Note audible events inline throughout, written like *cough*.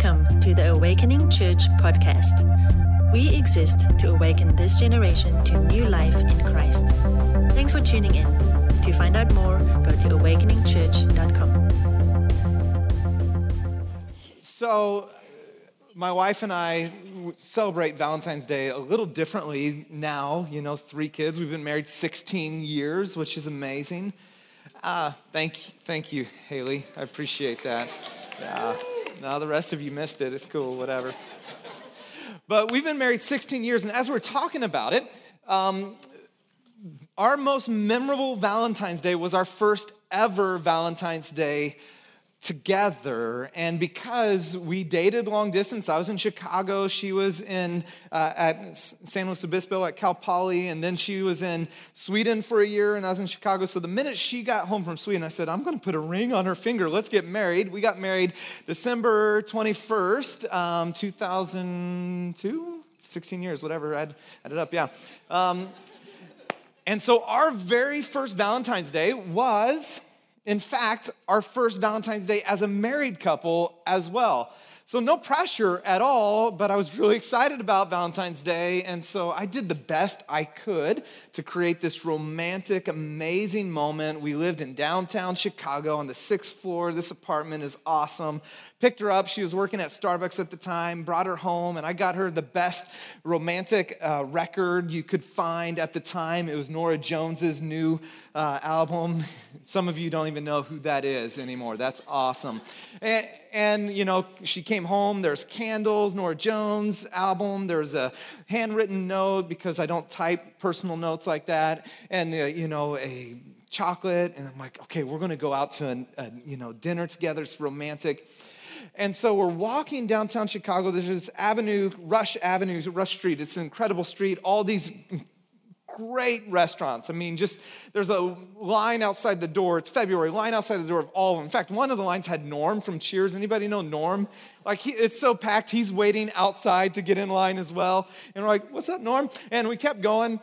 Welcome to the Awakening Church podcast. We exist to awaken this generation to new life in Christ. Thanks for tuning in. To find out more, go to awakeningchurch.com. So, my wife and I celebrate Valentine's Day a little differently now. You know, three kids. We've been married 16 years, which is amazing. Uh, thank, thank you, Haley. I appreciate that. Yeah. No, the rest of you missed it. It's cool, whatever. But we've been married 16 years, and as we're talking about it, um, our most memorable Valentine's Day was our first ever Valentine's Day together. And because we dated long distance i was in chicago she was in uh, at san luis obispo at cal poly and then she was in sweden for a year and i was in chicago. So the minute she got home from sweden i said i'm going to put a ring on her finger. Let's get married. We got married december 21st um, 2002 16 years whatever i added up yeah. Um, and so our very first valentine's day was in fact, our first Valentine's Day as a married couple as well. So, no pressure at all, but I was really excited about Valentine's Day. And so I did the best I could to create this romantic, amazing moment. We lived in downtown Chicago on the sixth floor. This apartment is awesome. Picked her up. She was working at Starbucks at the time, brought her home, and I got her the best romantic uh, record you could find at the time. It was Norah Jones's new uh, album. *laughs* Some of you don't even know who that is anymore. That's awesome. And, and, you know, she came home. There's candles, Norah Jones album. There's a handwritten note because I don't type personal notes like that. And, uh, you know, a chocolate. And I'm like, okay, we're going to go out to a you know dinner together. It's romantic. And so we're walking downtown Chicago. There's this avenue, Rush Avenue, Rush Street. It's an incredible street. All these great restaurants. I mean, just there's a line outside the door. It's February, line outside the door of all of them. In fact, one of the lines had Norm from Cheers. Anybody know Norm? Like, he, it's so packed, he's waiting outside to get in line as well. And we're like, what's up, Norm? And we kept going.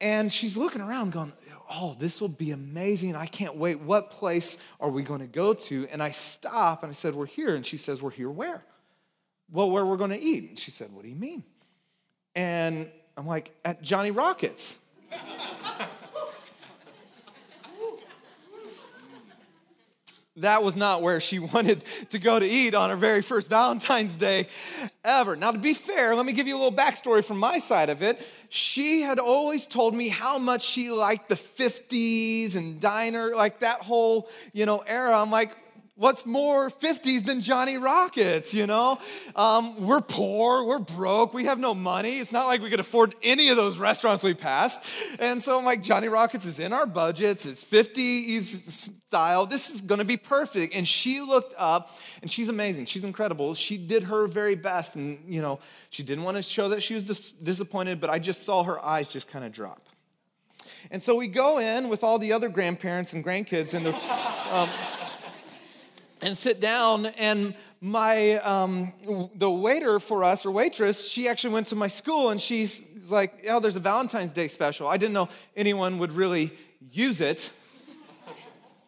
And she's looking around, going, oh, this will be amazing. I can't wait. What place are we going to go to? And I stop and I said, we're here. And she says, we're here where? Well, where we're going to eat. And she said, what do you mean? And I'm like, at Johnny Rockets. That was not where she wanted to go to eat on her very first Valentine's Day ever. Now, to be fair, let me give you a little backstory from my side of it. She had always told me how much she liked the 50s and diner, like that whole, you know, era. I'm like, what's more 50s than Johnny Rockets, you know? Um, we're poor, we're broke, we have no money. It's not like we could afford any of those restaurants we passed. And so I'm like, Johnny Rockets is in our budgets, it's 50s style. This is gonna be perfect. And she looked up, and she's amazing, she's incredible. She did her very best, and, you know, she didn't wanna show that she was dis- disappointed, but I just saw her eyes just kind of drop. And so we go in with all the other grandparents and grandkids, and the. Um, and sit down and my um, the waiter for us or waitress she actually went to my school and she's like oh there's a valentine's day special. I didn't know anyone would really use it.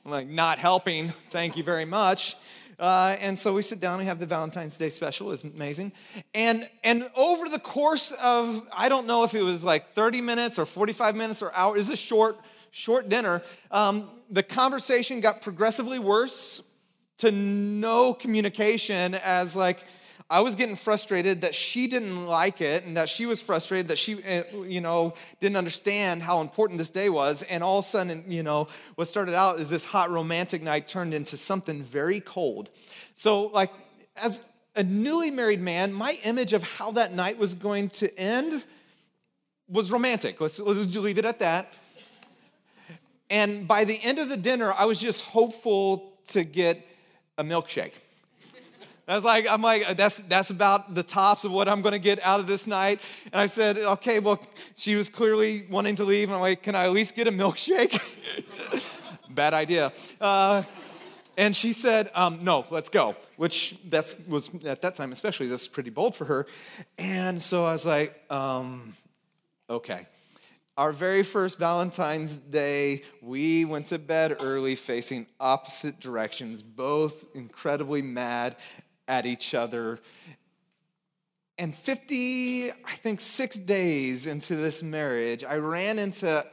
I'm like not helping. Thank you very much. Uh, and so we sit down and have the valentine's day special it's amazing. And and over the course of i don't know if it was like 30 minutes or 45 minutes or hour is a short short dinner um, the conversation got progressively worse to no communication as like I was getting frustrated that she didn't like it and that she was frustrated that she, eh, you know, didn't understand how important this day was. And all of a sudden, you know, what started out as this hot romantic night turned into something very cold. So, like, as a newly married man, my image of how that night was going to end was romantic. Let's, let's leave it at that. And by the end of the dinner, I was just hopeful to get a milkshake. That's like, I'm like, that's, that's about the tops of what I'm going to get out of this night. And I said, okay, well, she was clearly wanting to leave. And I'm like, can I at least get a milkshake? *laughs* Bad idea. Uh, and she said, um, no, let's go, which that's, was at that time, especially, that's pretty bold for her. And so I was like, um, okay. Our very first Valentine's Day, we went to bed early facing opposite directions, both incredibly mad at each other. And 50, I think, six days into this marriage, I ran into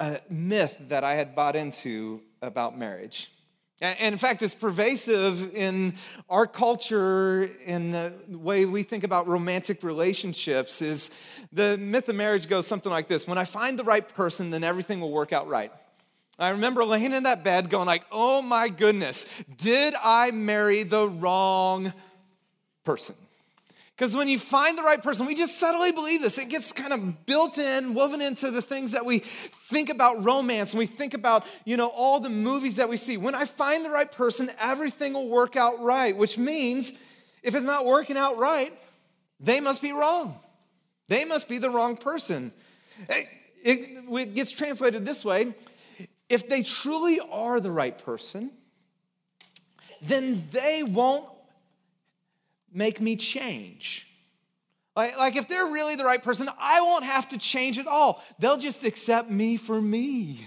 a myth that I had bought into about marriage. And in fact, it's pervasive in our culture, in the way we think about romantic relationships, is the myth of marriage goes something like this. When I find the right person, then everything will work out right. I remember laying in that bed going like, oh my goodness, did I marry the wrong person? Because when you find the right person, we just subtly believe this. It gets kind of built in, woven into the things that we think about romance and we think about, you know, all the movies that we see. When I find the right person, everything will work out right, which means if it's not working out right, they must be wrong. They must be the wrong person. It, it, it gets translated this way if they truly are the right person, then they won't make me change. Like, like if they're really the right person, I won't have to change at all. They'll just accept me for me,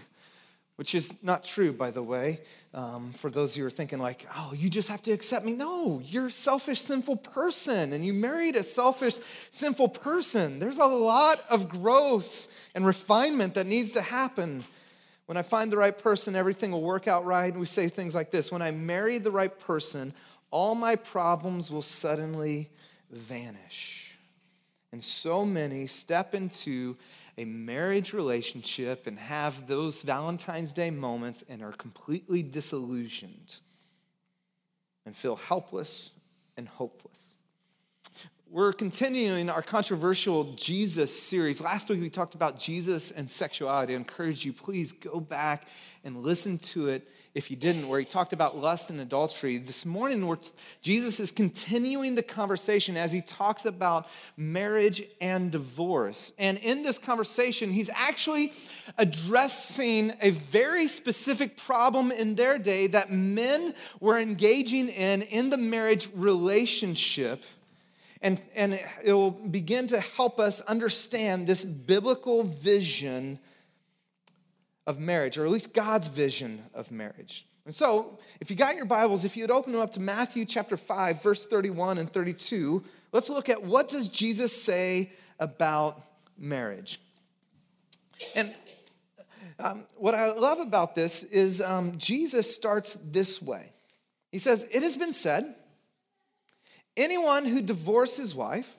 which is not true, by the way. Um, for those who are thinking, like, oh, you just have to accept me. No, you're a selfish, sinful person, and you married a selfish, sinful person. There's a lot of growth and refinement that needs to happen. When I find the right person, everything will work out right. And we say things like this When I marry the right person, all my problems will suddenly vanish. And so many step into a marriage relationship and have those Valentine's Day moments and are completely disillusioned and feel helpless and hopeless. We're continuing our controversial Jesus series. Last week we talked about Jesus and sexuality. I encourage you, please go back and listen to it if you didn't, where he talked about lust and adultery. This morning, Jesus is continuing the conversation as he talks about marriage and divorce. And in this conversation, he's actually addressing a very specific problem in their day that men were engaging in in the marriage relationship. And, and it will begin to help us understand this biblical vision of marriage, or at least God's vision of marriage. And so, if you got your Bibles, if you'd open them up to Matthew chapter 5, verse 31 and 32, let's look at what does Jesus say about marriage. And um, what I love about this is um, Jesus starts this way. He says, It has been said, anyone who divorces his wife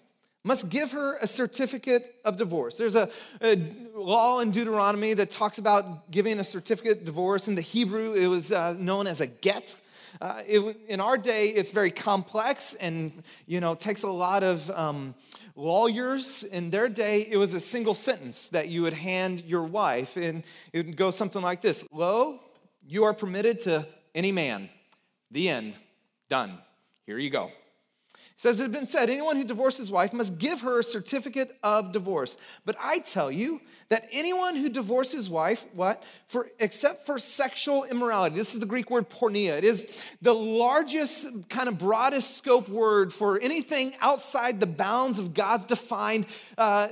must give her a certificate of divorce. There's a, a, law in Deuteronomy that talks about giving a certificate of divorce. In the Hebrew, it was uh, known as a get. Uh, it, in our day, it's very complex and you know takes a lot of um, lawyers. In their day, it was a single sentence that you would hand your wife, and it would go something like this: "Lo, you are permitted to any man." The end. Done. Here you go says it had been said anyone who divorces his wife must give her a certificate of divorce. But i tell you that anyone who divorces his wife what? For except for sexual immorality. This is the greek word porneia it is the largest kind of broadest scope word for anything outside the bounds of god's defined uh,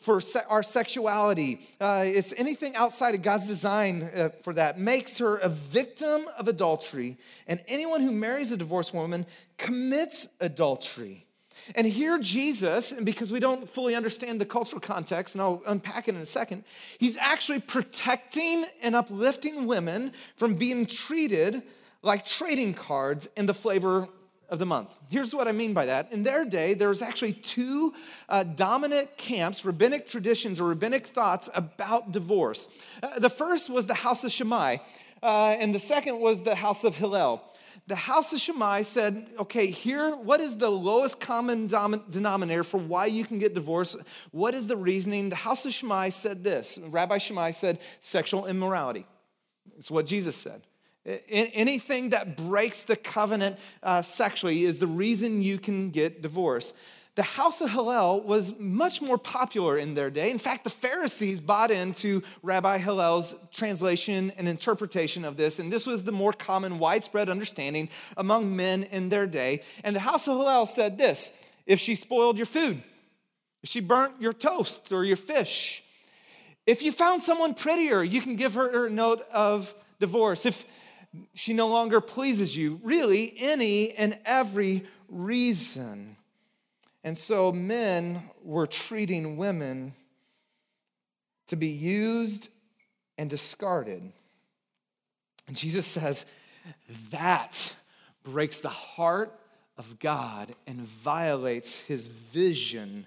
for se- our sexuality. Uh, it's anything outside of god's design uh, for that makes her a victim of adultery. And anyone who marries a divorced woman commits adultery. And here, Jesus, and because we don't fully understand the cultural context, and I'll unpack it in a second, he's actually protecting and uplifting women from being treated like trading cards in the flavor of the month. Here's what I mean by that. In their day, there was actually two uh, dominant camps, rabbinic traditions or rabbinic thoughts about divorce. Uh, the first was the house of Shammai, uh, and the second was the house of Hillel the house of Shammai said, okay, here, what is the lowest common denominator for why you can get divorced? What is the reasoning? The house of Shammai said this Rabbi Shammai said, sexual immorality. It's what Jesus said. Anything that breaks the covenant uh, sexually is the reason you can get divorced the house of Hillel was much more popular in their day. In fact, the Pharisees bought into Rabbi Hillel's translation and interpretation of this, and this was the more common, widespread understanding among men in their day. And the house of Hillel said this if she spoiled your food, if she burnt your toasts or your fish, if you found someone prettier, you can give her a note of divorce. If she no longer pleases you. Really, any and every reason. And so men were treating women to be used and discarded. And Jesus says, that breaks the heart of God and violates his vision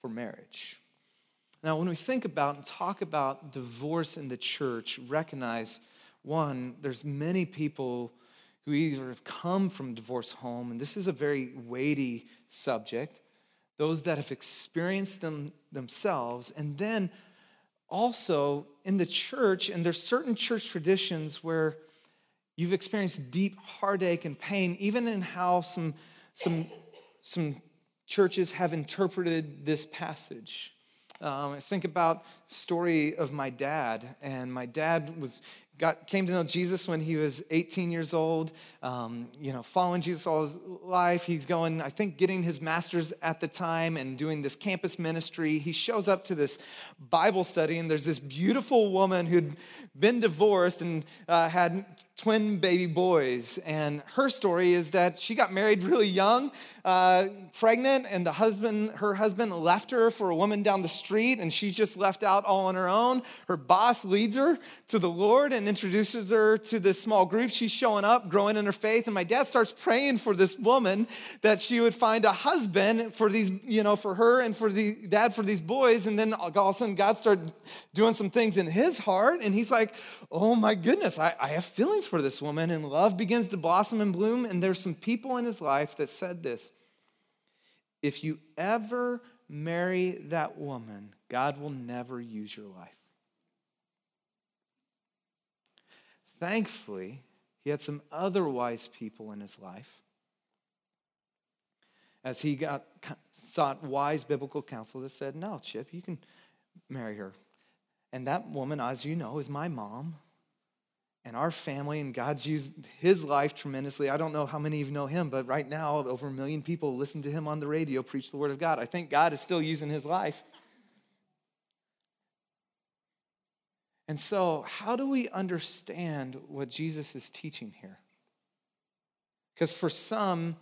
for marriage. Now, when we think about and talk about divorce in the church, recognize one, there's many people who either have come from divorce home, and this is a very weighty subject, those that have experienced them themselves, and then also in the church, and there's certain church traditions where you've experienced deep heartache and pain, even in how some, some, some churches have interpreted this passage. Um, I think about story of my dad, and my dad was got, came to know Jesus when he was 18 years old, um, you know, following Jesus all his life. He's going, I think, getting his master's at the time and doing this campus ministry. He shows up to this Bible study, and there's this beautiful woman who'd been divorced and uh, had twin baby boys. And her story is that she got married really young, uh, pregnant, and the husband, her husband left her for a woman down the street, and she's just left out all on her own. Her boss leads her to the Lord and introduces her to this small group. She's showing up, growing in her faith, and my dad starts praying for this woman that she would find a husband for these, you know, for her and for the dad for these boys. And then all of a sudden, God started doing some things in his heart, and he's like, "Oh my goodness, I, I have feelings for this woman," and love begins to blossom and bloom. And there's some people in his life that said this: "If you ever marry that woman, God will never use your life." Thankfully, he had some other wise people in his life. As he got sought wise biblical counsel that said, No, Chip, you can marry her. And that woman, as you know, is my mom. And our family, and God's used his life tremendously. I don't know how many of you know him, but right now, over a million people listen to him on the radio preach the word of God. I think God is still using his life. And so, how do we understand what Jesus is teaching here? Because for some,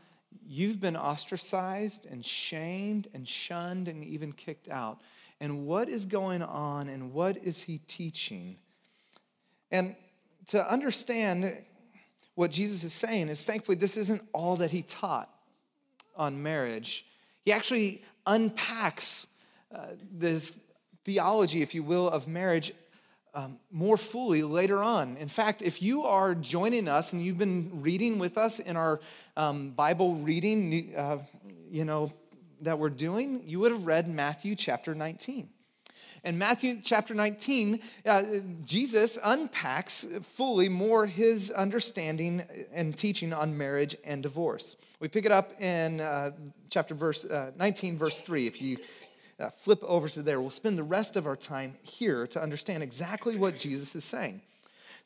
you've been ostracized and shamed and shunned and even kicked out. And what is going on and what is he teaching? And to understand what Jesus is saying is thankfully, this isn't all that he taught on marriage. He actually unpacks uh, this theology, if you will, of marriage um, more fully later on. In fact, if you are joining us and you've been reading with us in our um, Bible reading, uh, you know, that we're doing, you would have read Matthew chapter 19. In Matthew chapter 19, uh, Jesus unpacks fully more his understanding and teaching on marriage and divorce. We pick it up in uh, chapter verse uh, 19, verse 3. If you uh, flip over to there. We'll spend the rest of our time here to understand exactly what Jesus is saying.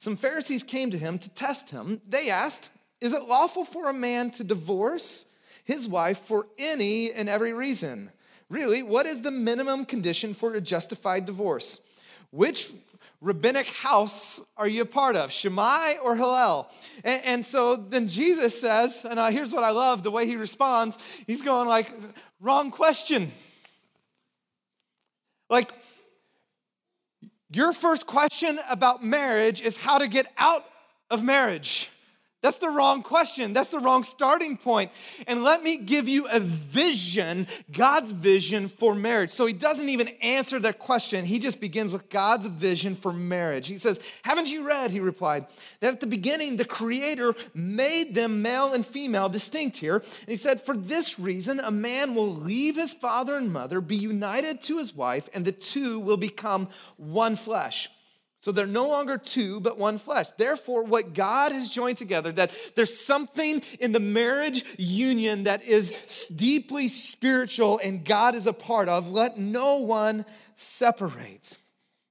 Some Pharisees came to him to test him. They asked, Is it lawful for a man to divorce his wife for any and every reason? Really, what is the minimum condition for a justified divorce? Which rabbinic house are you a part of, Shammai or Hillel? And, and so then Jesus says, and uh, here's what I love the way he responds. He's going like, wrong question. Like, your first question about marriage is how to get out of marriage. That's the wrong question. That's the wrong starting point. And let me give you a vision, God's vision for marriage. So he doesn't even answer that question. He just begins with God's vision for marriage. He says, Haven't you read, he replied, that at the beginning the Creator made them male and female, distinct here. And he said, For this reason, a man will leave his father and mother, be united to his wife, and the two will become one flesh. So they're no longer two, but one flesh. Therefore, what God has joined together, that there's something in the marriage union that is deeply spiritual and God is a part of, let no one separate.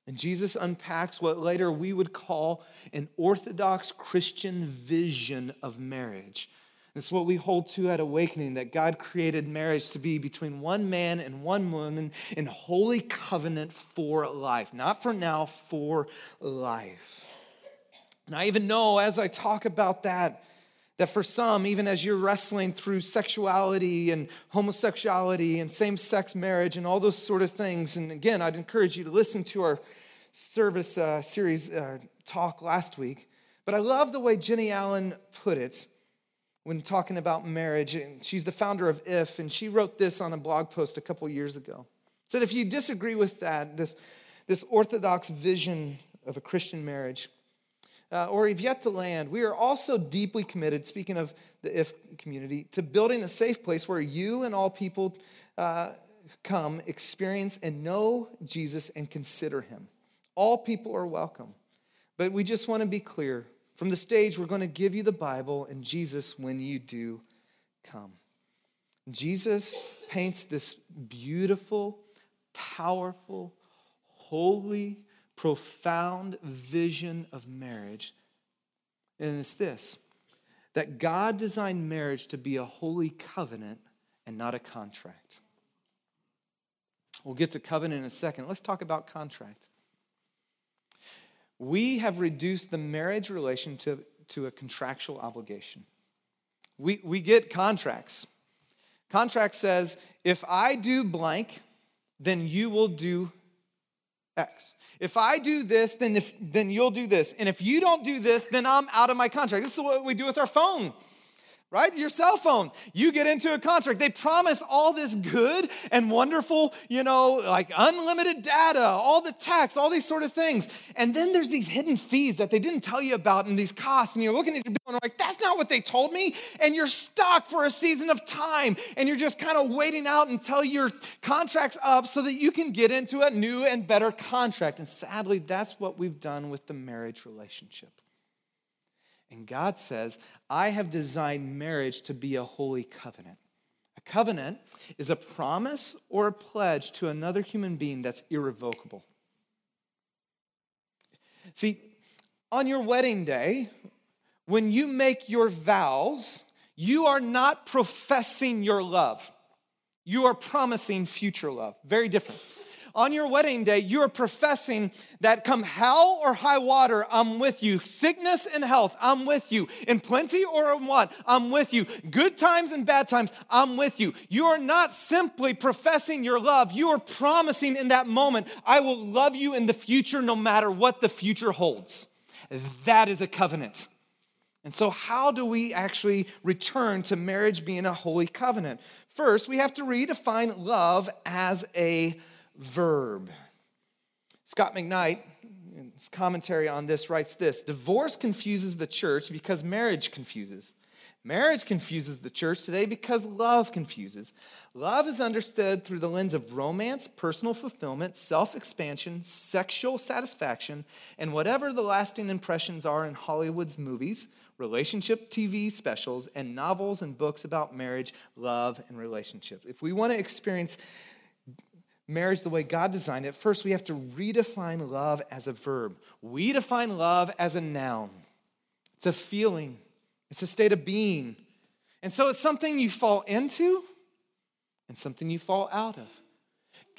And Jesus unpacks what later we would call an Orthodox Christian vision of marriage. It's what we hold to at Awakening that God created marriage to be between one man and one woman in holy covenant for life. Not for now, for life. And I even know as I talk about that, that for some, even as you're wrestling through sexuality and homosexuality and same sex marriage and all those sort of things, and again, I'd encourage you to listen to our service uh, series uh, talk last week. But I love the way Jennie Allen put it when talking about marriage. And she's the founder of IF, and she wrote this on a blog post a couple years ago. Said if you disagree with that, this, this orthodox vision of a Christian marriage, uh, or you've yet to land, we are also deeply committed, speaking of the IF community, to building a safe place where you and all people uh, come, experience, and know Jesus and consider him. All people are welcome. But we just want to be clear from the stage, we're going to give you the Bible and Jesus when you do come. Jesus paints this beautiful, powerful, holy, profound vision of marriage. And it's this that God designed marriage to be a holy covenant and not a contract. We'll get to covenant in a second. Let's talk about contract. We have reduced the marriage relation to, to a contractual obligation. We, we get contracts. Contract says, if I do blank, then you will do X. If I do this, then, if, then you'll do this. And if you don't do this, then I'm out of my contract. This is what we do with our phone right? Your cell phone. You get into a contract. They promise all this good and wonderful, you know, like unlimited data, all the text, all these sort of things. And then there's these hidden fees that they didn't tell you about and these costs. And you're looking at your bill and you're like, that's not what they told me. And you're stuck for a season of time. And you're just kind of waiting out until your contract's up so that you can get into a new and better contract. And sadly, that's what we've done with the marriage relationship. And God says, I have designed marriage to be a holy covenant. A covenant is a promise or a pledge to another human being that's irrevocable. See, on your wedding day, when you make your vows, you are not professing your love. You are promising future love. Very different on your wedding day, you are professing that come hell or high water, I'm with you. Sickness and health, I'm with you. In plenty or in what, I'm with you. Good times and bad times, I'm with you. You are not simply professing your love, you are promising in that moment, I will love you in the future no matter what the future holds. That is a covenant. And so, how do we actually return to marriage being a holy covenant? First, we have to redefine love as a verb. Scot McKnight, in his commentary on this, writes this Divorce confuses the church because marriage confuses. Marriage confuses the church today because love confuses. Love is understood through the lens of romance, personal fulfillment, self expansion, sexual satisfaction, and whatever the lasting impressions are in Hollywood's movies, relationship TV specials, and novels and books about marriage, love, and relationships. If we want to experience marriage the way God designed it, first we have to redefine love as a verb. We define love as a noun. It's a feeling, it's a state of being. And so it's something you fall into and something you fall out of.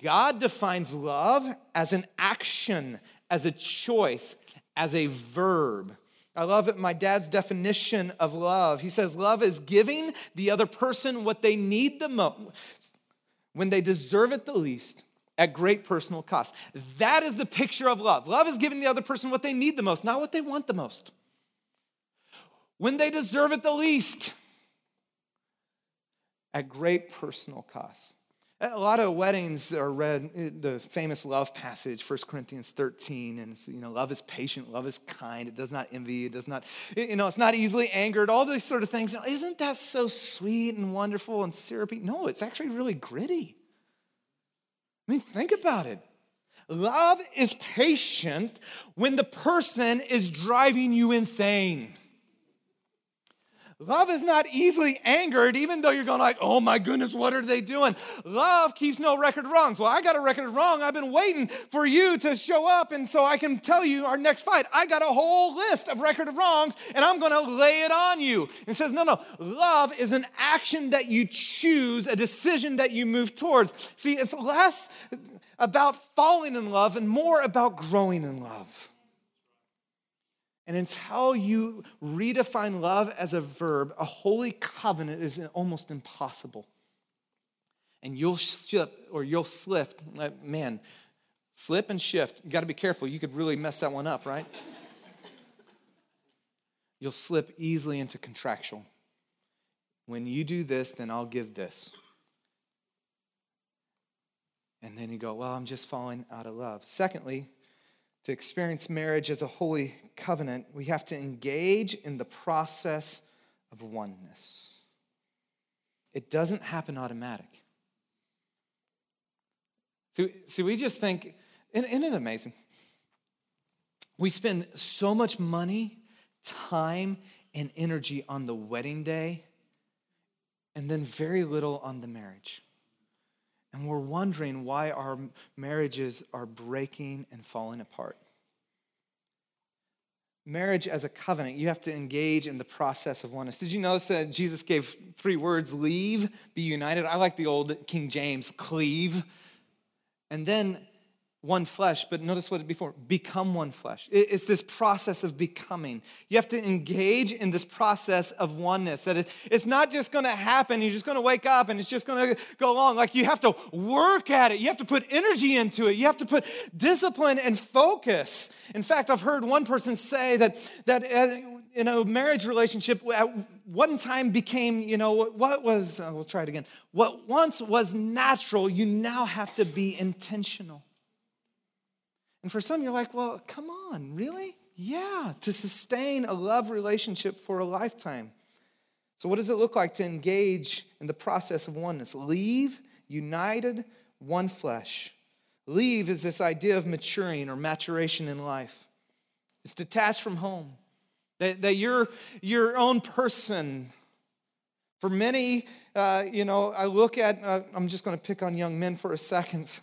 God defines love as an action, as a choice, as a verb. I love it, my dad's definition of love. He says, Love is giving the other person what they need the most when they deserve it the least at great personal cost. That is the picture of love. Love is giving the other person what they need the most, not what they want the most. When they deserve it the least at great personal cost. A lot of weddings are read eh, the famous love passage, 1 Corinthians 13, and you know, love is patient, love is kind, it does not envy, it does not, you know, it's not easily angered, all these sort of things. Isn't that so sweet and wonderful and syrupy? No, it's actually really gritty. I mean, think about it. Love is patient when the person is driving you insane. Love is not easily angered, even though you're going like, oh my goodness, what are they doing? Love keeps no record wrongs. Well, I got a record wrong. I've been waiting for you to show up, and so I can tell you our next fight. I got a whole list of record of wrongs, and I'm going to lay it on you. And says, no, no. Love is an action that you choose, a decision that you move towards. See, it's less about falling in love and more about growing in love. And until you redefine love as a verb, a holy covenant is almost impossible. And you'll slip or you'll slip, uh, man, slip and shift. You got to be careful. You could really mess that one up, right? *laughs* you'll slip easily into contractual. When you do this, then I'll give this. And then you go, well, I'm just falling out of love. Secondly, to experience marriage as a holy covenant, we have to engage in the process of oneness. It doesn't happen automatic. See, see we just think, isn't it amazing? We spend so much money, time, and energy on the wedding day, and then very little on the marriage. And we're wondering why our marriages are breaking and falling apart. Marriage as a covenant, you have to engage in the process of oneness. Did you notice that Jesus gave three words leave, be united? I like the old King James, cleave. And then one flesh, but notice what it before become one flesh. It's this process of becoming. You have to engage in this process of oneness. That it's not just going to happen. You're just going to wake up and it's just going to go along. Like you have to work at it. You have to put energy into it. You have to put discipline and focus. In fact, I've heard one person say that that uh, in a marriage relationship at one time became, you know, what was, uh, we'll try it again. What once was natural, you now have to be intentional. And for some, you're like, well, come on, really? Yeah, to sustain a love relationship for a lifetime. So, what does it look like to engage in the process of oneness? Leave, united, one flesh. Leave is this idea of maturing or maturation in life. It's detached from home. That, that you're your own person. For many, uh, you know, I look at, uh, I'm just going to pick on young men for a second.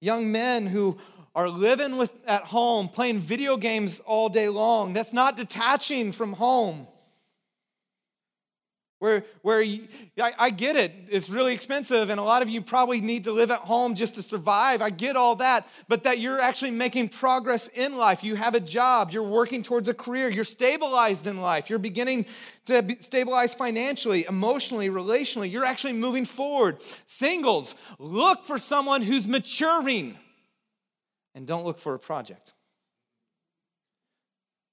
Young men who are living with, at home, playing video games all day long. That's not detaching from home. Where, where you, I, I get it, it's really expensive, and a lot of you probably need to live at home just to survive. I get all that, but that you're actually making progress in life. You have a job, you're working towards a career, you're stabilized in life, you're beginning to be stabilize financially, emotionally, relationally. You're actually moving forward. Singles, look for someone who's maturing, and don't look for a project.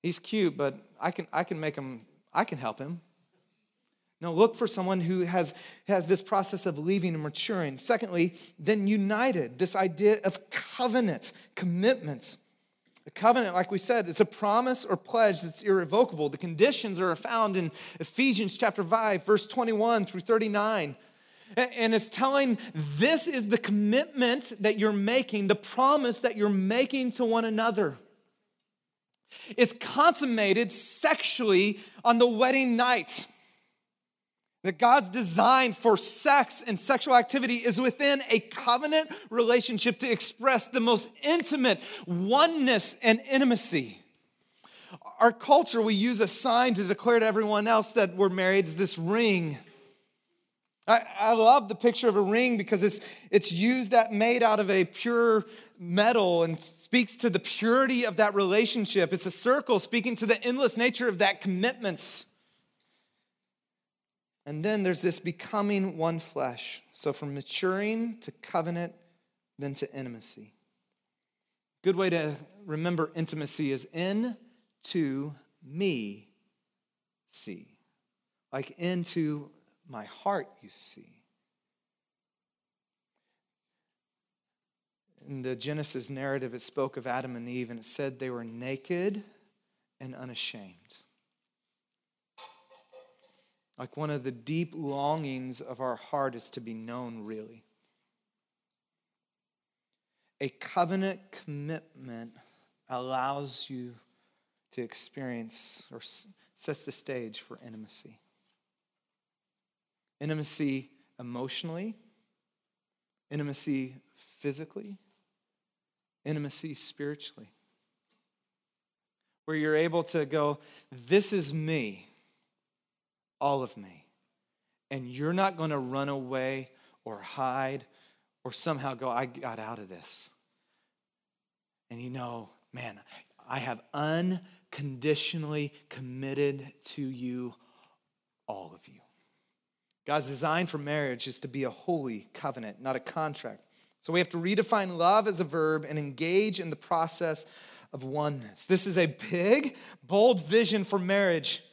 He's cute, but I can, I can make him, I can help him. No, look for someone who has, has this process of leaving and maturing. Secondly, then united, this idea of covenant, commitments. A covenant, like we said, it's a promise or pledge that's irrevocable. The conditions are found in Ephesians chapter 5, verse 21 through 39. And it's telling this is the commitment that you're making, the promise that you're making to one another. It's consummated sexually on the wedding night. That God's design for sex and sexual activity is within a covenant relationship to express the most intimate oneness and intimacy. Our culture, we use a sign to declare to everyone else that we're married, is this ring. I, I love the picture of a ring because it's, it's used that made out of a pure metal and speaks to the purity of that relationship. It's a circle speaking to the endless nature of that commitment. And then there's this becoming one flesh. So from maturing to covenant, then to intimacy. Good way to remember intimacy is in to me see. Like into my heart you see. In the Genesis narrative, it spoke of Adam and Eve and it said they were naked and unashamed. Like one of the deep longings of our heart is to be known, really. A covenant commitment allows you to experience or sets the stage for intimacy. Intimacy emotionally, intimacy physically, intimacy spiritually. Where you're able to go, This is me all of me. And you're not going to run away or hide or somehow go, I got out of this. And you know, man, I have unconditionally committed to you, all of you. God's design for marriage is to be a holy covenant, not a contract. So we have to redefine love as a verb and engage in the process of oneness. This is a big, bold vision for marriage,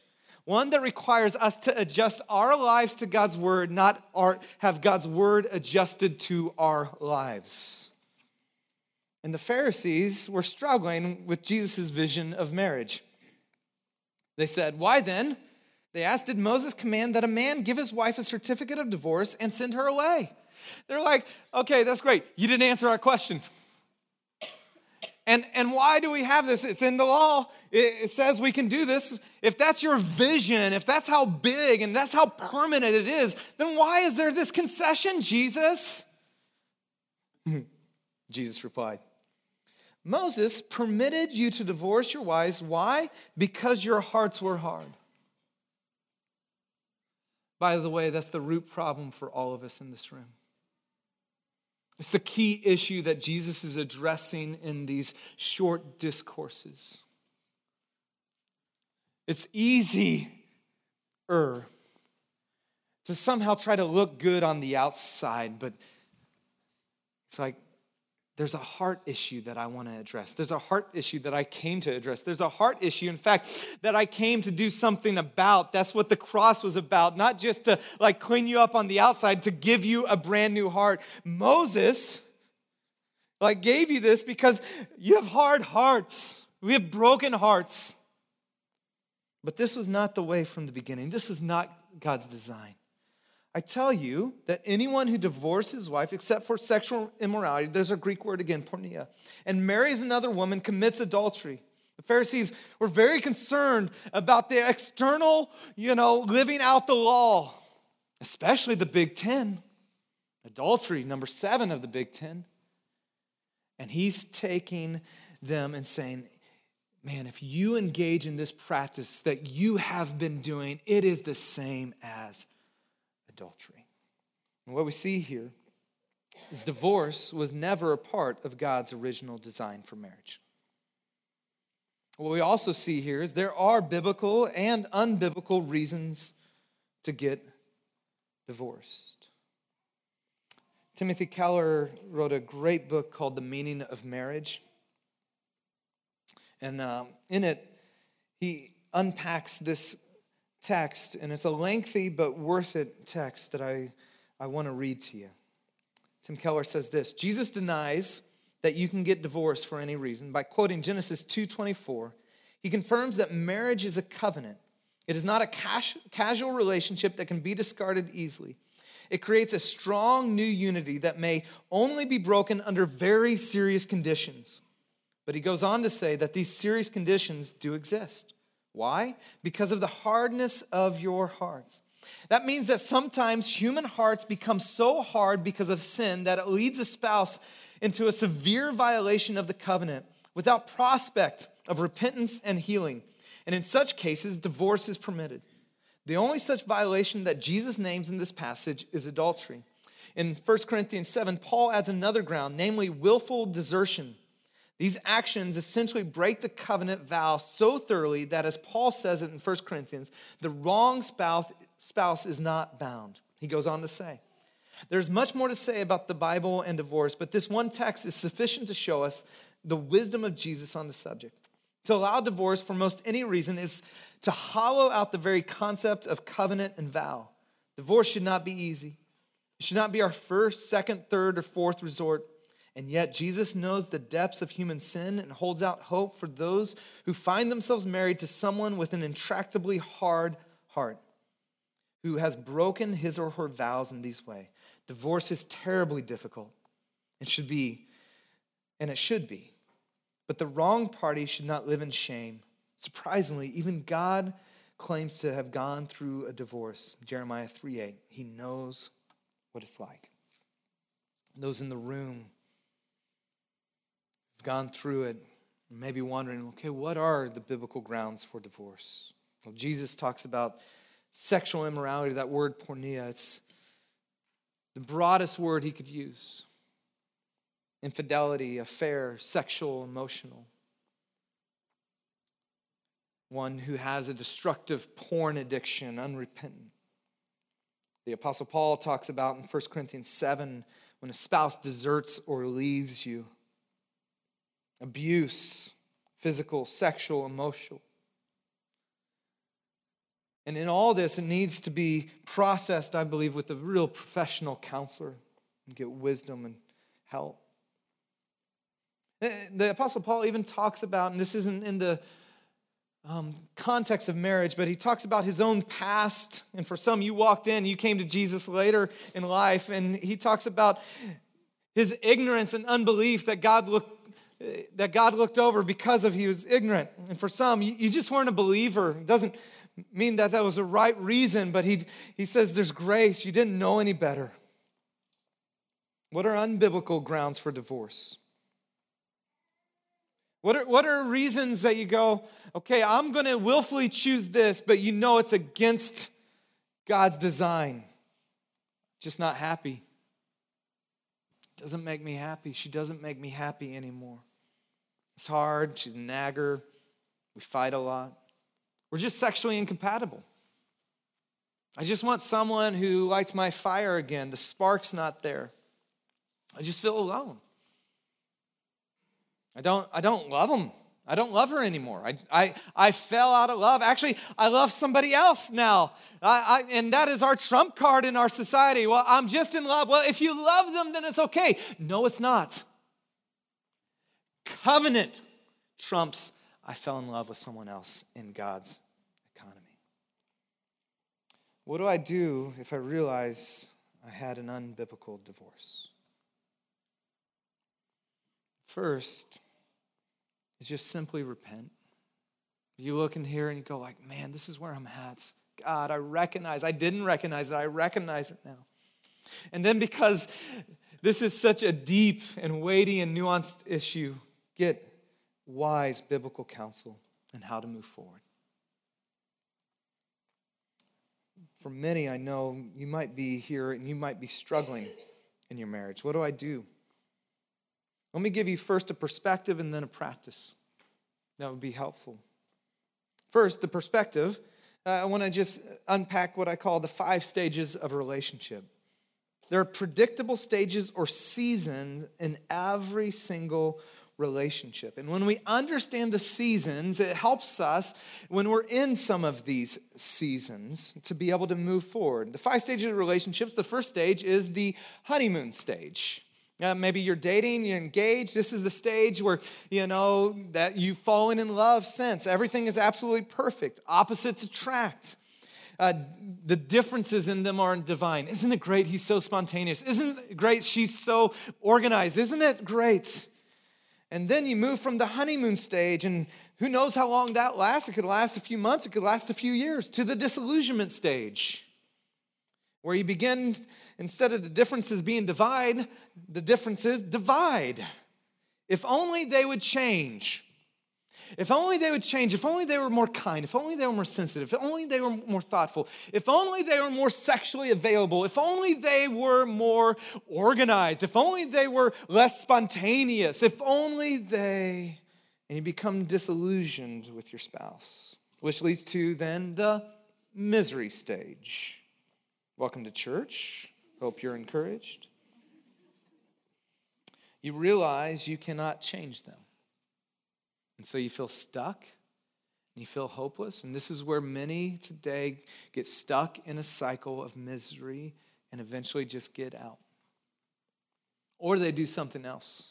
one that requires us to adjust our lives to God's word, not our, have God's word adjusted to our lives. And the Pharisees were struggling with Jesus' vision of marriage. They said, Why then? They asked, Did Moses command that a man give his wife a certificate of divorce and send her away? They're like, Okay, that's great. You didn't answer our question. And, and why do we have this? It's in the law. It, it says we can do this. If that's your vision, if that's how big and that's how permanent it is, then why is there this concession, Jesus? *laughs* Jesus replied, Moses permitted you to divorce your wives. Why? Because your hearts were hard. By the way, that's the root problem for all of us in this room. It's the key issue that Jesus is addressing in these short discourses. It's easier to somehow try to look good on the outside, but it's like there's a heart issue that I want to address. There's a heart issue that I came to address. There's a heart issue, in fact, that I came to do something about. That's what the cross was about, not just to like clean you up on the outside, to give you a brand new heart. Moses, like, gave you this because you have hard hearts. We have broken hearts. But this was not the way from the beginning. This was not God's design. I tell you that anyone who divorces his wife, except for sexual immorality, there's a Greek word again, porneia, and marries another woman, commits adultery. The Pharisees were very concerned about the external, you know, living out the law, especially the Big Ten. Adultery, number seven of the Big Ten. And he's taking them and saying, man, if you engage in this practice that you have been doing, it is the same as adultery. And what we see here is divorce was never a part of God's original design for marriage. What we also see here is there are biblical and unbiblical reasons to get divorced. Timothy Keller wrote a great book called The Meaning of Marriage. And um, in it, he unpacks this text, and it's a lengthy but worth it text that I, I want to read to you. Tim Keller says this Jesus denies that you can get divorced for any reason by quoting Genesis 2:24. He confirms that marriage is a covenant. It is not a cash, casual relationship that can be discarded easily. It creates a strong new unity that may only be broken under very serious conditions. But he goes on to say that these serious conditions do exist. Why? Because of the hardness of your hearts. That means that sometimes human hearts become so hard because of sin that it leads a spouse into a severe violation of the covenant without prospect of repentance and healing. And in such cases, divorce is permitted. The only such violation that Jesus names in this passage is adultery. In 1 Corinthians 7, Paul adds another ground, namely willful desertion. These actions essentially break the covenant vow so thoroughly that, as Paul says it in 1 Corinthians, the wrong spouse, spouse is not bound. He goes on to say, There's much more to say about the Bible and divorce, but this one text is sufficient to show us the wisdom of Jesus on the subject. To allow divorce for most any reason is to hollow out the very concept of covenant and vow. Divorce should not be easy. It should not be our first, second, third, or fourth resort. And yet, Jesus knows the depths of human sin and holds out hope for those who find themselves married to someone with an intractably hard heart who has broken his or her vows in these way. Divorce is terribly difficult. It should be, and it should be. But the wrong party should not live in shame. Surprisingly, even God claims to have gone through a divorce. Jeremiah 3 8. He knows what it's like. Those in the room gone through it, maybe wondering, okay, what are the biblical grounds for divorce? Well, Jesus talks about sexual immorality, that word porneia. It's the broadest word he could use. Infidelity, affair, sexual, emotional. one who has a destructive porn addiction, unrepentant. The Apostle Paul talks about in 1 Corinthians 7 when a spouse deserts or leaves you abuse, physical, sexual, emotional. And in all this, it needs to be processed, I believe, with a real professional counselor and get wisdom and help. Eh, the Apostle Paul even talks about, and this isn't in the um, context of marriage, but he talks about his own past. And for some, you walked in, you came to Jesus later in life, and he talks about his ignorance and unbelief that God looked that God looked over because of he was ignorant. And for some, you, just weren't a believer. It doesn't mean that that was the right reason, but he, he says there's grace. You didn't know any better. What are unbiblical grounds for divorce? What are, what are reasons that you go, okay, I'm going to willfully choose this, but you know it's against God's design? Just not happy. Doesn't make me happy. She doesn't make me happy anymore. It's hard. She's a nagger. We fight a lot. We're just sexually incompatible. I just want someone who lights my fire again. The spark's not there. I just feel alone. I don't, I don't love him. I don't love her anymore. I, I, I fell out of love. Actually, I love somebody else now. I, I, and that is our trump card in our society. Well, I'm just in love. Well, if you love them, then it's okay. No, it's not. Covenant trumps I fell in love with someone else in God's economy. What do I do if I realize I had an unbiblical divorce? First, is just simply repent. You look in here and you go like, man, this is where I'm at. God, I recognize. I didn't recognize it. I recognize it now. And then because this is such a deep and weighty and nuanced issue, get wise biblical counsel and how to move forward. For many, I know you might be here and you might be struggling in your marriage. What do I do? Let me give you first a perspective and then a practice. That would be helpful. First, the perspective. Uh, I want to just unpack what I call the five stages of a relationship. There are predictable stages or seasons in every single relationship. And when we understand the seasons, it helps us when we're in some of these seasons to be able to move forward. The five stages of relationships, the first stage is the honeymoon stage. Uh, maybe you're dating, you're engaged. This is the stage where, you know, that you've fallen in love since. Everything is absolutely perfect. Opposites attract. Uh, the differences in them are divine. Isn't it great? He's so spontaneous. Isn't it great? She's so organized. Isn't it great? And then you move from the honeymoon stage, and who knows how long that lasts? It could last a few months, it could last a few years, to the disillusionment stage where you begin, instead of the differences being divide, the differences divide. If only they would change. If only they would change. If only they were more kind. If only they were more sensitive. If only they were more thoughtful. If only they were more sexually available. If only they were more organized. If only they were less spontaneous. If only they. And you become disillusioned with your spouse, which leads to then the misery stage. Welcome to church. Hope you're encouraged. You realize you cannot change them. And so you feel stuck and you feel hopeless. And this is where many today get stuck in a cycle of misery and eventually just get out. Or they do something else,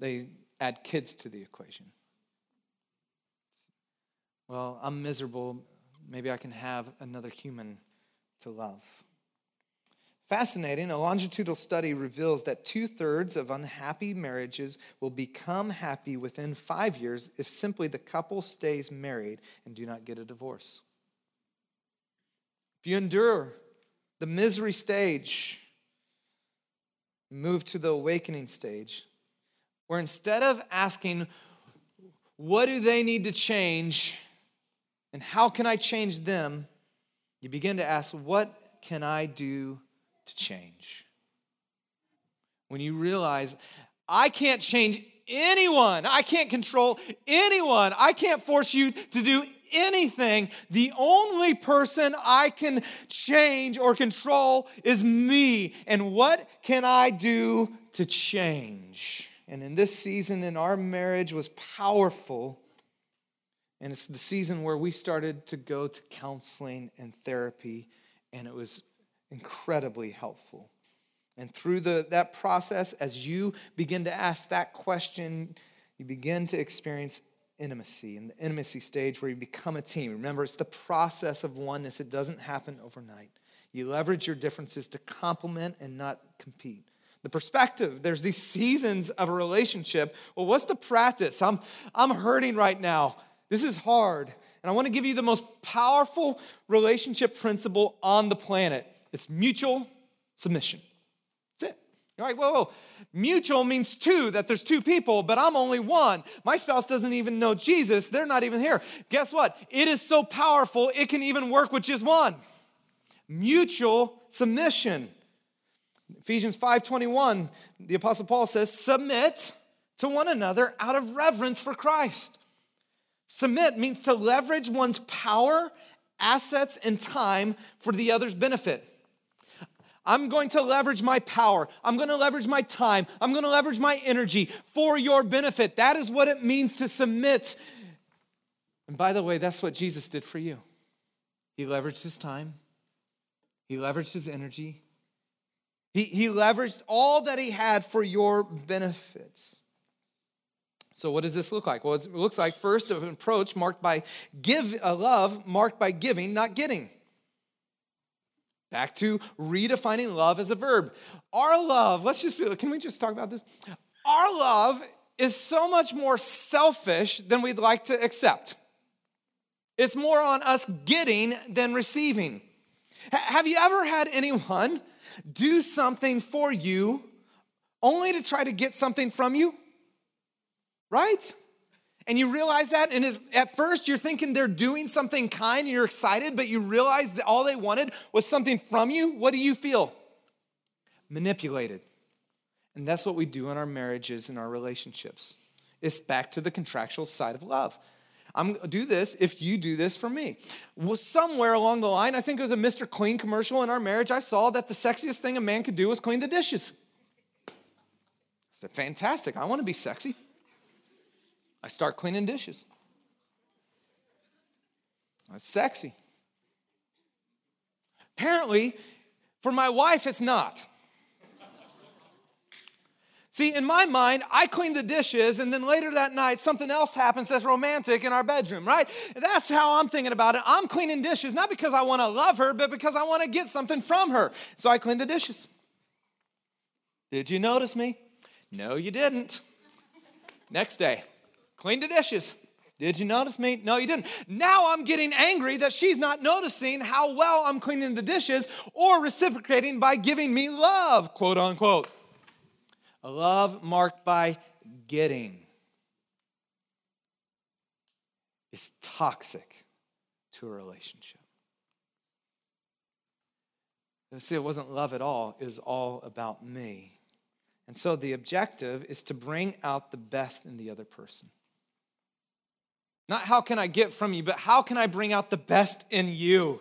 they add kids to the equation. Well, I'm miserable. Maybe I can have another human to love. Fascinating, a longitudinal study reveals that two thirds of unhappy marriages will become happy within five years if simply the couple stays married and do not get a divorce. If you endure the misery stage, move to the awakening stage, where instead of asking, what do they need to change and how can I change them? You begin to ask, What can I do to change? When you realize, I can't change anyone. I can't control anyone. I can't force you to do anything. The only person I can change or control is me. And what can I do to change? And in this season in our marriage was powerful. And it's the season where we started to go to counseling and therapy, and it was incredibly helpful. And through the, that process, as you begin to ask that question, you begin to experience intimacy and the intimacy stage where you become a team. Remember, it's the process of oneness, it doesn't happen overnight. You leverage your differences to complement and not compete. The perspective, there's these seasons of a relationship. Well, what's the practice? I'm, I'm hurting right now. This is hard. And I want to give you the most powerful relationship principle on the planet it's mutual submission. You're like, whoa, whoa. Mutual means two, that there's two people, but I'm only one. My spouse doesn't even know Jesus. They're not even here. Guess what? It is so powerful, it can even work with just one. Mutual submission. Ephesians 5:21, the apostle Paul says, "Submit to one another out of reverence for Christ." Submit means to leverage one's power, assets, and time for the other's benefit. I'm going to leverage my power. I'm going to leverage my time. I'm going to leverage my energy for your benefit. That is what it means to submit. And by the way, that's what Jesus did for you. He leveraged his time, he leveraged his energy, he, he leveraged all that he had for your benefits. So, what does this look like? Well, it looks like first an approach marked by give a love marked by giving, not getting. Back to redefining love as a verb. Our love, let's just, can we just talk about this? Our love is so much more selfish than we'd like to accept. It's more on us getting than receiving. have you ever had anyone do something for you only to try to get something from you? Right? And you realize that, and at first you're thinking they're doing something kind and you're excited, but you realize that all they wanted was something from you. What do you feel? Manipulated. And that's what we do in our marriages and our relationships. It's back to the contractual side of love. I'm gonna do this if you do this for me. Well, somewhere along the line, I think it was a Mr. Clean commercial in our marriage, I saw that the sexiest thing a man could do was clean the dishes. I said, fantastic. I want to be sexy. I start cleaning dishes. That's sexy. Apparently, for my wife, it's not. See, in my mind, I clean the dishes, and then later that night, something else happens that's romantic in our bedroom, right? That's how I'm thinking about it. I'm cleaning dishes, not because I want to love her, but because I want to get something from her. So I clean the dishes. Did you notice me? No, you didn't. Next day, Clean the dishes. Did you notice me? No, you didn't. Now I'm getting angry that she's not noticing how well I'm cleaning the dishes or reciprocating by giving me love, quote unquote. A love marked by getting is toxic to a relationship. See, it wasn't love at all, it was all about me. And so the objective is to bring out the best in the other person. Not how can I get from you, but how can I bring out the best in you?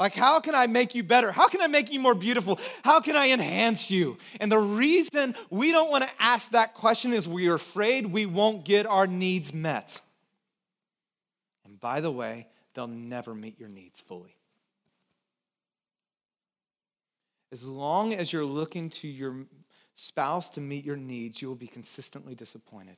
Like, how can I make you better? How can I make you more beautiful? How can I enhance you? And the reason we don't want to ask that question is we are afraid we won't get our needs met. And by the way, they'll never meet your needs fully. As long as you're looking to your spouse to meet your needs, you will be consistently disappointed.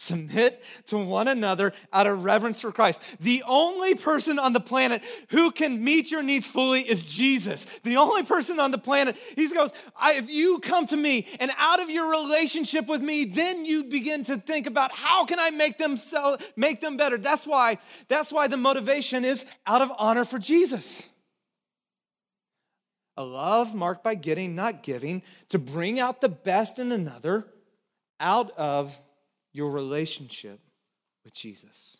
Submit to one another out of reverence for Christ. The only person on the planet who can meet your needs fully is Jesus. The only person on the planet. He goes, if you come to me and out of your relationship with me, then you begin to think about how can I make them sell, make them better. That's why, that's why the motivation is out of honor for Jesus. A love marked by getting, not giving, to bring out the best in another out of your relationship with Jesus.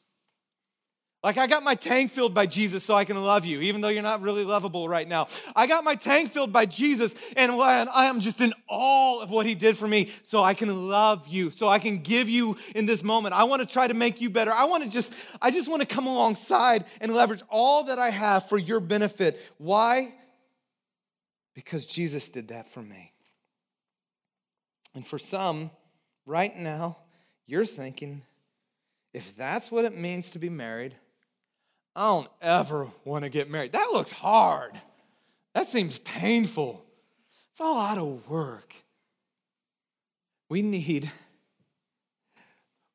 Like, I got my tank filled by Jesus so I can love you, even though you're not really lovable right now. I got my tank filled by Jesus, and I am just in awe of what he did for me so I can love you, so I can give you in this moment. I want to try to make you better. I want to just, I just want to come alongside and leverage all that I have for your benefit. Why? Because Jesus did that for me. And for some, right now, you're thinking, if that's what it means to be married, I don't ever want to get married. That looks hard. That seems painful. It's a lot of work. We need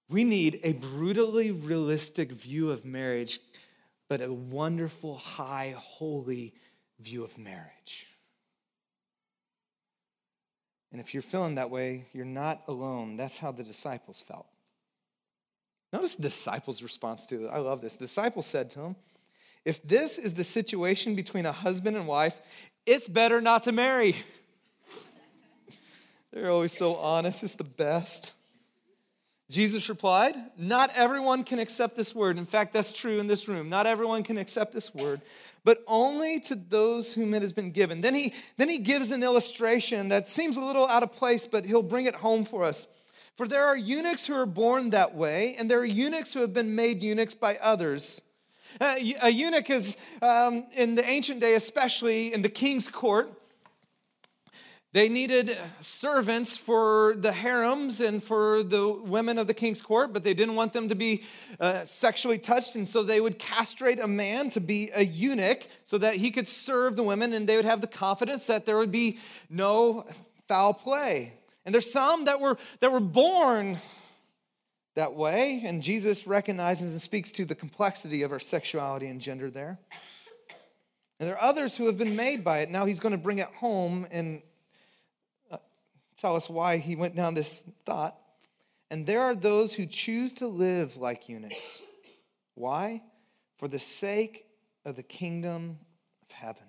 we need a brutally realistic view of marriage, but a wonderful, high, holy view of marriage. And if you're feeling that way, you're not alone. That's how the disciples felt. Notice the disciples' response to it. I love this. The disciples said to him, If this is the situation between a husband and wife, it's better not to marry. *laughs* They're always so honest, it's the best. Jesus replied, Not everyone can accept this word. In fact, that's true in this room. Not everyone can accept this word, but only to those whom it has been given. Then he, then he gives an illustration that seems a little out of place, but he'll bring it home for us. For there are eunuchs who are born that way, and there are eunuchs who have been made eunuchs by others. Uh, a eunuch is, um, in the ancient day, especially in the king's court, they needed servants for the harems and for the women of the king's court, but they didn't want them to be uh, sexually touched. And so they would castrate a man to be a eunuch so that he could serve the women and they would have the confidence that there would be no foul play. And there's some that were, that were born that way, and Jesus recognizes and speaks to the complexity of our sexuality and gender there. And there are others who have been made by it. Now he's going to bring it home and tell us why he went down this thought. And there are those who choose to live like eunuchs. Why? For the sake of the kingdom of heaven.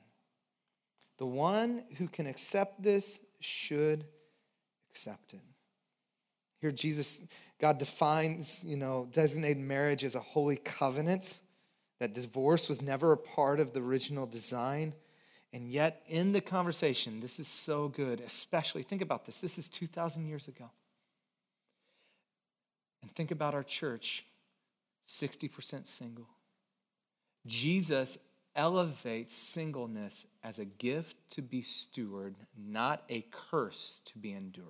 The one who can accept this should accept it. Here, Jesus, God defines, you know, designated marriage as a holy covenant, that divorce was never a part of the original design. And yet, in the conversation, this is so good, especially, think about this. This is 2,000 years ago. And think about our church 60% single. Jesus elevates singleness as a gift to be steward, not a curse to be endured.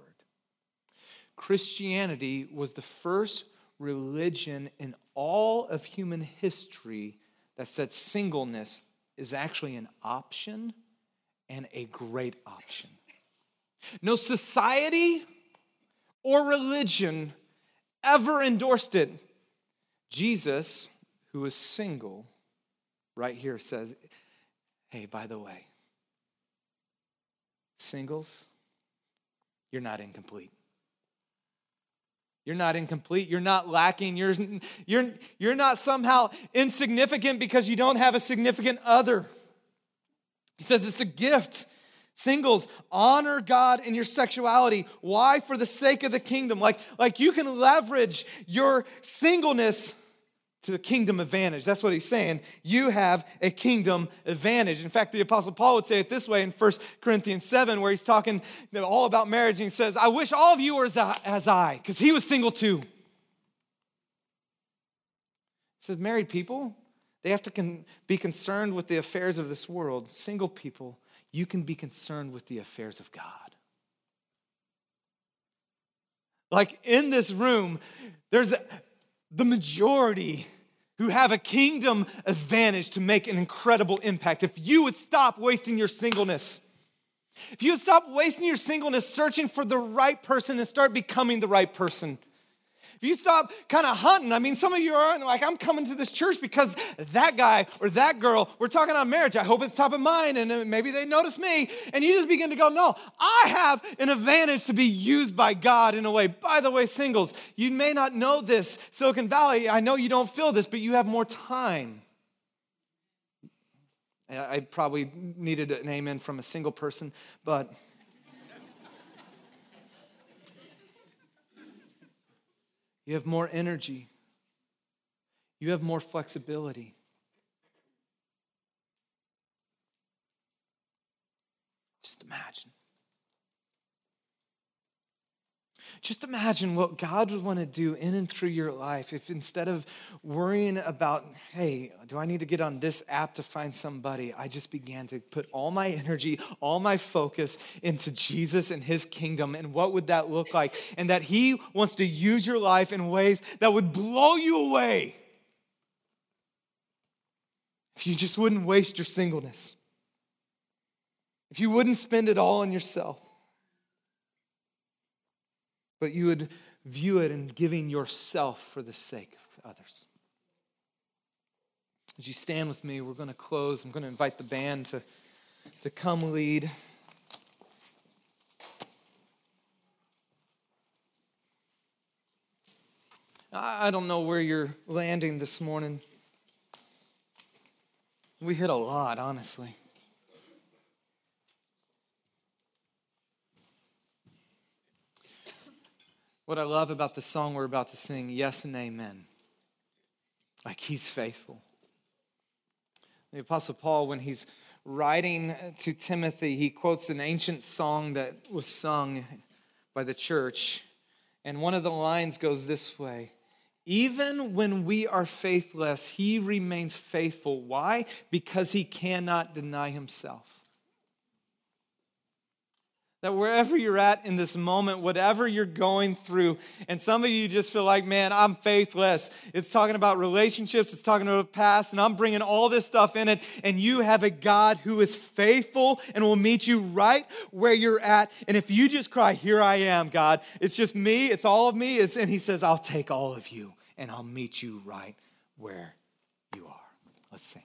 Christianity was the first religion in all of human history that said singleness is actually an option and a great option. No society or religion ever endorsed it. Jesus, who is single, right here says, hey, by the way, singles, you're not incomplete. You're not incomplete. You're not lacking. You're, you're, you're not somehow insignificant because you don't have a significant other. He says it's a gift. Singles, honor God in your sexuality. Why? For the sake of the kingdom. Like, like you can leverage your singleness to the kingdom advantage. That's what he's saying. You have a kingdom advantage. In fact, the Apostle Paul would say it this way in 1 Corinthians 7, where he's talking all about marriage. And he says, I wish all of you were as I, because he was single too. He says, married people, they have to con- be concerned with the affairs of this world. Single people, you can be concerned with the affairs of God. Like in this room, there's the majority who have a kingdom advantage to make an incredible impact. If you would stop wasting your singleness, if you would stop wasting your singleness searching for the right person and start becoming the right person, if you stop kind of hunting, I mean, some of you are like, I'm coming to this church because that guy or that girl, we're talking on marriage. I hope it's top of mind and uh, maybe they notice me. And you just begin to go, no, I have an advantage to be used by God in a way. By the way, singles, you may not know this. Silicon Valley, I know you don't feel this, but you have more time. I probably needed an amen from a single person, but. You have more energy. You have more flexibility. Just imagine. Just imagine what God would want to do in and through your life if instead of worrying about, hey, do I need to get on this app to find somebody, I just began to put all my energy, all my focus into Jesus and his kingdom and what would that look like? And that he wants to use your life in ways that would blow you away. If you just wouldn't waste your singleness, if you wouldn't spend it all on yourself but you would view it in giving yourself for the sake of others. As you stand with me, we're going to close. I'm going to invite the band to, to come lead. I don't know where you're landing this morning. We hit a lot, honestly. What I love about the song we're about to sing, Yes and Amen, like he's faithful. The Apostle Paul, when he's writing to Timothy, he quotes an ancient song that was sung by the church. And one of the lines goes this way Even when we are faithless, he remains faithful. Why? Because he cannot deny himself. That wherever you're at in this moment, whatever you're going through, and some of you just feel like, man, I'm faithless. It's talking about relationships, it's talking about the past, and I'm bringing all this stuff in it. And you have a God who is faithful and will meet you right where you're at. And if you just cry, Here I am, God, it's just me, it's all of me. It's, and He says, I'll take all of you and I'll meet you right where you are. Let's sing.